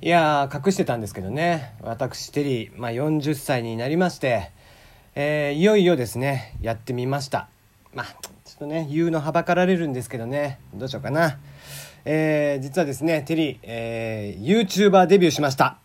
いやー、隠してたんですけどね。私、テリー、まあ、40歳になりまして、えーいよいよですね、やってみました。まあ、ちょっとね、言うのはばかられるんですけどね、どうしようかな。えー実はですね、テリー、えー YouTuber デビューしました。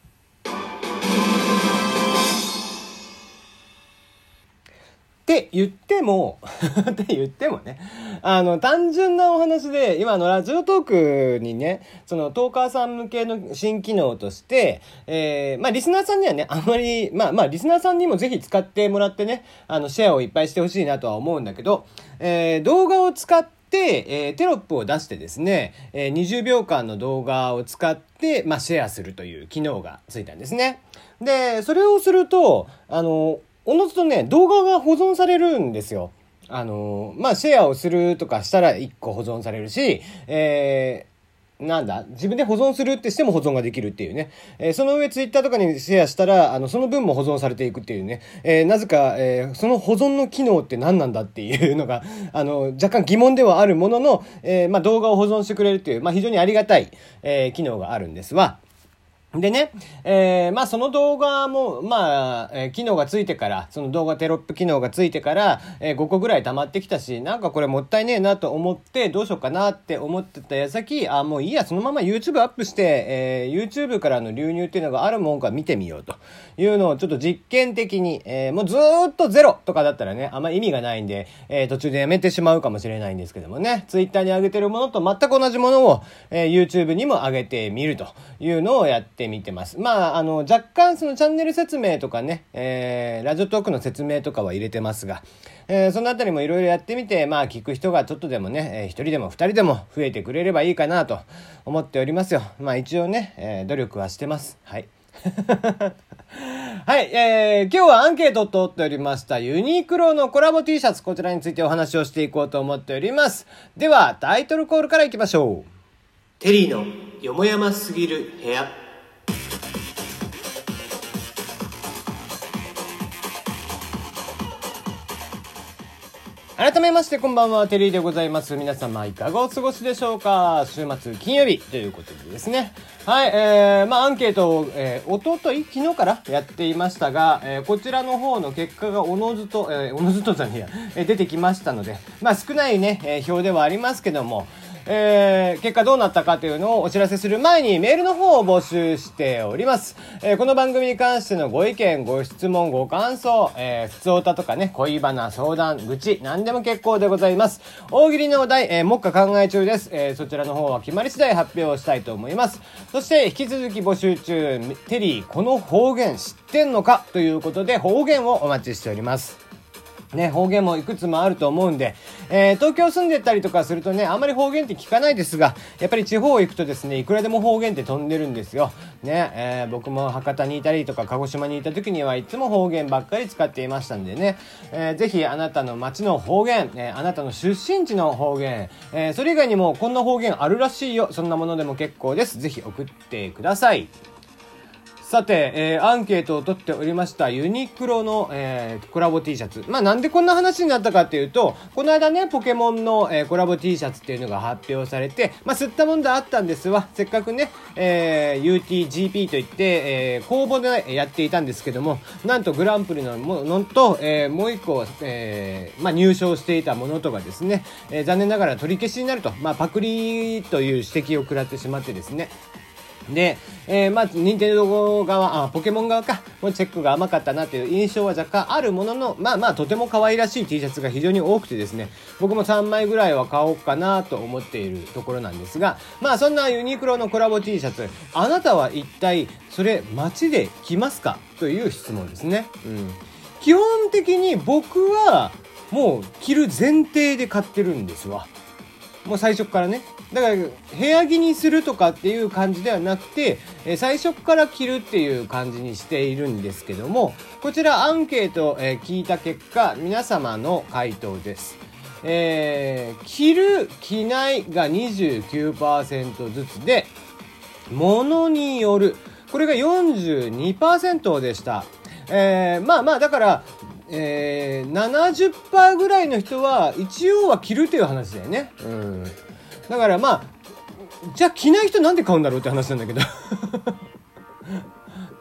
って言っても って言ってもねあの単純なお話で今のラジオトークにねそのトーカーさん向けの新機能として、えーまあリスナーさんにはねあんまりまあまあリスナーさんにもぜひ使ってもらってねあのシェアをいっぱいしてほしいなとは思うんだけど、えー動画を使ってえーテロップを出してですね、えー20秒間の動画を使って、まあ、シェアするという機能がついたんですね。で、それをすると、あの、おのずとね、動画が保存されるんですよ。あの、まあ、シェアをするとかしたら1個保存されるし、えーなんだ自分で保存するってしても保存ができるっていうね。えーその上ツイッターとかにシェアしたら、あの、その分も保存されていくっていうね。えーなぜか、えーその保存の機能って何なんだっていうのが、あの、若干疑問ではあるものの、えーまあ、動画を保存してくれるっていう、まあ、非常にありがたい、えー機能があるんですわ。でね、えーまあその動画も、まあ、えー機能がついてから、その動画テロップ機能がついてから、えー5個ぐらい溜まってきたし、なんかこれもったいねえなと思って、どうしようかなって思ってた矢先、あ、もういいや、そのまま YouTube アップして、えー YouTube からの流入っていうのがあるもんか見てみようと。いうのをちょっと実験的に、えーもうずーっとゼロとかだったらね、あんま意味がないんで、えー途中でやめてしまうかもしれないんですけどもね、Twitter に上げてるものと全く同じものを、えー YouTube にも上げてみるというのをやってみてます。まあ、あの、若干そのチャンネル説明とかね、えーラジオトークの説明とかは入れてますが、えーそのあたりもいろいろやってみて、まあ、聞く人がちょっとでもね、えー人でも二人でも増えてくれればいいかなと思っておりますよ。まあ、一応ね、えー努力はしてます。はい。はい、えー、今日はアンケートを取っておりましたユニクロのコラボ T シャツ、こちらについてお話をしていこうと思っております。では、タイトルコールからいきましょう。テリーのよもやますぎる部屋。改めましてこんばんは、テリーでございます。皆様いかがお過ごしでしょうか？週末金曜日ということでですね。はい、えー、まあアンケートを、えー、おととい昨日からやっていましたが、えーこちらの方の結果がおのずと、えーおのずとじゃねえや、えー出てきましたので、まあ少ないね、えー表ではありますけども、えー結果どうなったかというのをお知らせする前にメールの方を募集しております。えーこの番組に関してのご意見、ご質問、ご感想、えー、普通歌とかね、恋バナ、相談、愚痴、何でも結構でございます。大喜利のお題、えー、目下考え中です。えーそちらの方は決まり次第発表したいと思います。そして、引き続き募集中、テリー、この方言知ってんのか？ということで、方言をお待ちしております。ね、方言もいくつもあると思うんで、えー東京住んでたりとかするとね、あんまり方言って聞かないですが、やっぱり地方行くとですね、いくらでも方言って飛んでるんですよ。ね、えー僕も博多にいたりとか鹿児島にいた時にはいつも方言ばっかり使っていましたんでね、えーぜひあなたの町の方言、えーあなたの出身地の方言、えーそれ以外にもこんな方言あるらしいよ、そんなものでも結構です。ぜひ送ってください。さて、えーアンケートを取っておりましたユニクロの、えーコラボ T シャツ。まあなんでこんな話になったかっていうと、この間ね、ポケモンの、えーコラボ T シャツっていうのが発表されて、まあ吸ったもんであったんですわ。せっかくね、えー UTGP といって、えー公募でやっていたんですけども、なんとグランプリのものと、えーもう一個、えーまあ入賞していたものとかですね、えー残念ながら取り消しになると、まあパクリという指摘を食らってしまってですね、で、えー、まあ、任天堂側、あ、ポケモン側か、もうチェックが甘かったなという印象は若干あるものの、まあまあ、とても可愛らしい T シャツが非常に多くてですね、僕も3枚ぐらいは買おうかなと思っているところなんですが、まあ、そんなユニクロのコラボ T シャツ、あなたは一体、それ、街で着ますか？という質問ですね。うん。基本的に僕は、もう着る前提で買ってるんですわ。もう最初からね。だから、部屋着にするとかっていう感じではなくて、え最初から着るっていう感じにしているんですけども、こちらアンケート、え聞いた結果、皆様の回答です。えー着る、着ないが29%ずつで、ものによる。これが42%でした。えーまあまあ、だから、えー、70%ぐらいの人は一応は着るっていう話だよね。うん。だからまあ、じゃあ着ない人なんで買うんだろうって話なんだけど。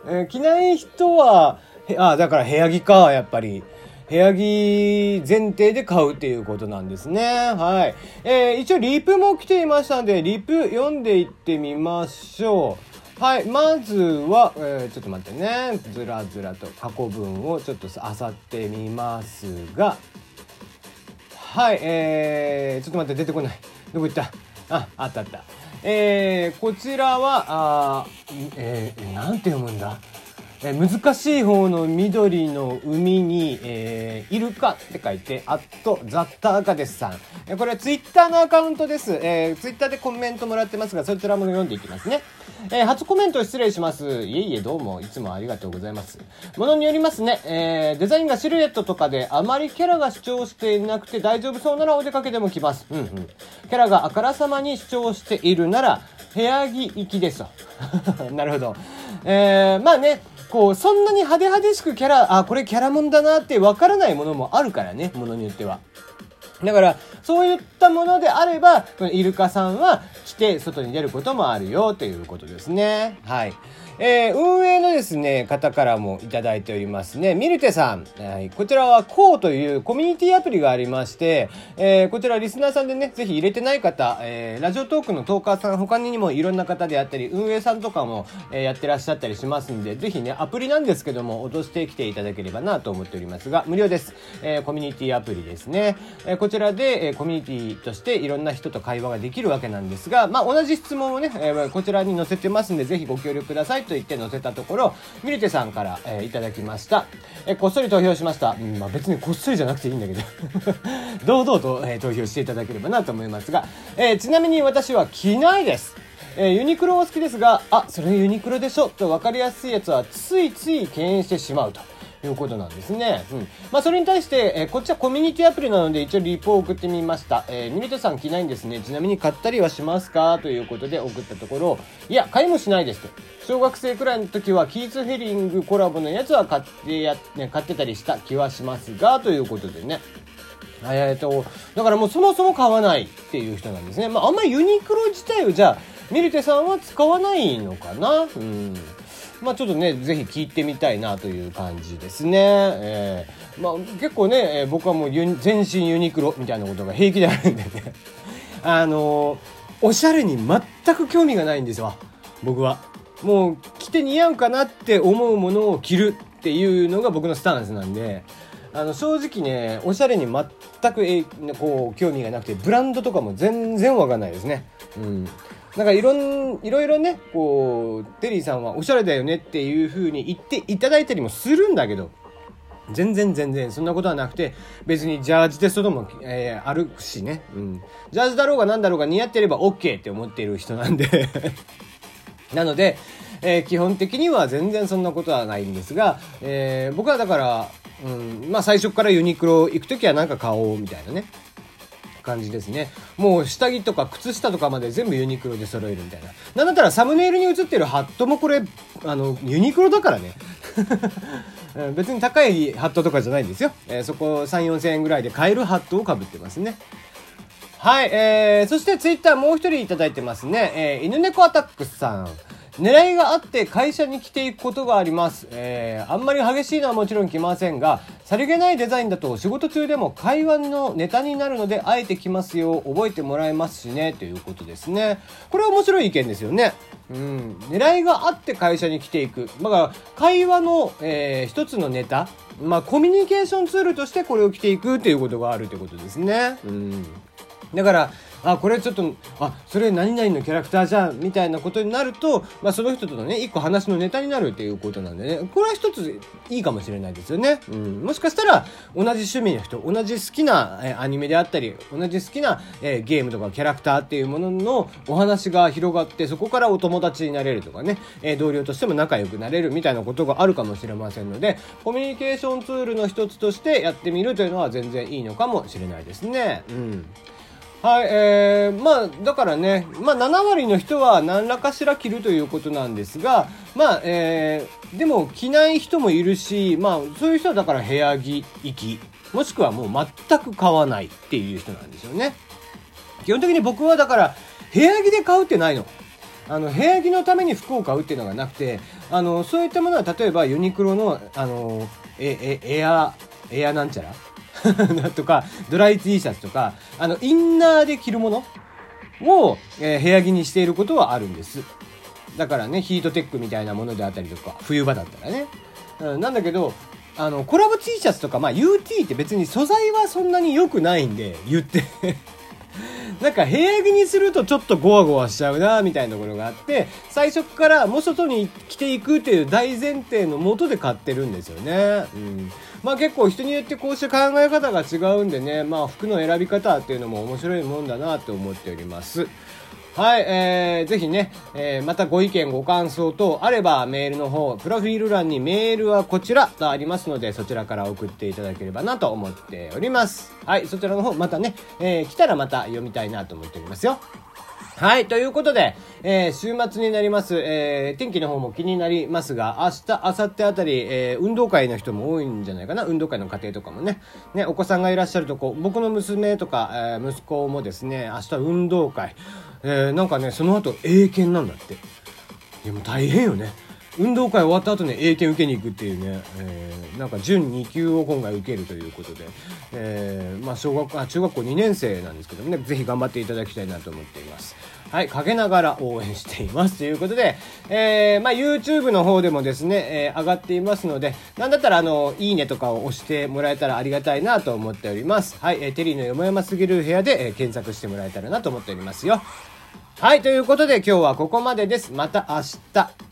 え着ない人は、あ、だから部屋着か、やっぱり。部屋着前提で買うっていうことなんですね。はい。えー一応リープも来ていましたので、リープ読んでいってみましょう。はい。まずは、えーちょっと待ってね。ずらずらと過去文をちょっと漁ってみますが、はい、えー、ちょっと待って、出てこない。どこ行ったあ、あったあった。えー、こちらは、あえー、なんて読むんだ？え難しい方の緑の海に、えー、イルカって書いて、アットザッターカデスさん。えこれはツイッターのアカウントです。えー、ツイッターでコメントもらってますが、そちらも読んでいきますね。えー初コメント失礼します。いえいえ、どうも、いつもありがとうございます。ものによりますね、えー、デザインがシルエットとかであまりキャラが主張していなくて大丈夫そうならお出かけでも来ます。うんうん。キャラがあからさまに主張しているなら、部屋着行きですと。なるほど。えー、まあね、こう、そんなに派手派手しくキャラ、あ、これキャラもんだなってわからないものもあるからね、ものによっては。だから、そういったものであれば、イルカさんは来て外に出ることもあるよということですね。はい。えー、運営ですね、方からもいただいておりますね。ミルテさん。はい。こちらは KO というコミュニティアプリがありまして、えー、こちらリスナーさんでね、ぜひ入れてない方、えー、ラジオトークのトーカーさん他にもいろんな方であったり、運営さんとかも、えーやってらっしゃったりしますんで、ぜひね、アプリなんですけども、落としてきていただければなと思っておりますが、無料です。えー、コミュニティアプリですね。えーこちらで、えーコミュニティとしていろんな人と会話ができるわけなんですが、まあ、同じ質問をね、えーこちらに載せてますんで、ぜひご協力くださいと言って載せたところ、ミルテさんから、えーいただきました。えこっそり投票しました。うん、まあ、別にこっそりじゃなくていいんだけど、堂々と、えー投票していただければなと思いますが、えーちなみに私は着ないです。えーユニクロは好きですが、あ、それユニクロでしょ？と分かりやすいやつはついつい敬遠してしまうと。いうことなんですね。うん。まあ、それに対して、えーこっちはコミュニティアプリなので一応リポを送ってみました。えー、ミルトさん着ないんですね。ちなみに買ったりはしますか？ということで送ったところ、いや、買いもしないですと。小学生くらいの時はキーツヘリングコラボのやつは買ってや、ね、買ってたりした気はしますが、ということでね。えーと、だからもうそもそも買わないっていう人なんですね。まあ、あんまりユニクロ自体をじゃあ、ミルテさんは使わないのかな？うん。まあちょっとね、ぜひ聞いてみたいなという感じですね。えーまあ結構ね、えー僕はもう全身ユニクロみたいなことが平気であるんでね。あのーおしゃれに全く興味がないんですよ。僕は。もう着て似合うかなって思うものを着るっていうのが僕のスタンスなんで、あの正直ね、おしゃれに全くえこう興味がなくて、ブランドとかも全然わかんないですね。うん。なんかいろん、いろいろね、こう、テリーさんはおしゃれだよねっていう風に言っていただいたりもするんだけど、全然全然そんなことはなくて、別にジャージテストでも、えーあるしね。うん。ジャージだろうが何だろうが似合ってれば OK って思っている人なんで。なので、えー基本的には全然そんなことはないんですが、えー僕はだから、うん、まあ最初からユニクロ行くときはなんか買おうみたいなね。感じですね。もう下着とか靴下とかまで全部ユニクロで揃えるみたいな。なんだったらサムネイルに写ってるハットもこれ、あの、ユニクロだからね。別に高いハットとかじゃないんですよ。えーそこ3、4千円ぐらいで買えるハットをかぶってますね。はい、えー、そしてツイッターもう一人いただいてますね。えー、犬猫アタックさん。狙いがあって会社に着ていくことがあります。えー、あんまり激しいのはもちろん着ませんが、さりげないデザインだと仕事中でも会話のネタになるので、あえて着ますよ。覚えてもらえますしね。ということですね。これは面白い意見ですよね。うん。狙いがあって会社に着ていく。だから、会話の、えー、一つのネタ。まあ、コミュニケーションツールとしてこれを着ていくっていうことがあるってことですね。うん。だから、あ、これちょっと、あ、それ何々のキャラクターじゃん、みたいなことになると、まあその人とのね、一個話のネタになるっていうことなんでね、これは一ついいかもしれないですよね。うん。もしかしたら、同じ趣味の人、同じ好きな、えアニメであったり、同じ好きな、えゲームとかキャラクターっていうもののお話が広がって、そこからお友達になれるとかね、え同僚としても仲良くなれるみたいなことがあるかもしれませんので、コミュニケーションツールの一つとしてやってみるというのは全然いいのかもしれないですね。うん。はい、えー、まあ、だからね、まあ、7割の人は何らかしら着るということなんですが、まあ、えー、でも着ない人もいるし、まあ、そういう人はだから部屋着、行き、もしくはもう全く買わないっていう人なんですよね。基本的に僕はだから、部屋着で買うってないの。あの、部屋着のために服を買うっていうのがなくて、あの、そういったものは例えばユニクロの、あの、え、え、エア、エアなんちゃらとか、ドライ T シャツとか、あの、インナーで着るものを、えー、部屋着にしていることはあるんです。だからね、ヒートテックみたいなものであったりとか、冬場だったらね。うん、なんだけど、あの、コラボ T シャツとか、まあ UT って別に素材はそんなに良くないんで、言って なんか部屋着にするとちょっとゴワゴワしちゃうな、みたいなところがあって、最初からもう外に着ていくっていう大前提のもとで買ってるんですよね。うん。まあ結構人によってこうして考え方が違うんでね、まあ服の選び方っていうのも面白いもんだなと思っております。はい、えー、ぜひね、えー、またご意見、ご感想等あればメールの方、プロフィール欄にメールはこちらとありますので、そちらから送っていただければなと思っております。はい、そちらの方、またね、えー、来たらまた読みたいなと思っておりますよ。はい。ということで、えー、週末になります。えー、天気の方も気になりますが、明日、明後日あたり、えー、運動会の人も多いんじゃないかな。運動会の家庭とかもね。ね、お子さんがいらっしゃるとこ、僕の娘とか、えー、息子もですね、明日運動会。えー、なんかね、その後、英検なんだって。いや、も大変よね。運動会終わった後に英検受けに行くっていうね、えー、なんか準2級を今回受けるということで、えー、まあ小学あ中学校2年生なんですけどもね、ぜひ頑張っていただきたいなと思っています。はい、かけながら応援しています。ということで、えー、まあ YouTube の方でもですね、えー、上がっていますので、なんだったらあの、いいねとかを押してもらえたらありがたいなと思っております。はい、えー、テリーのよもやますぎる部屋で、えー、検索してもらえたらなと思っておりますよ。はい、ということで今日はここまでです。また明日。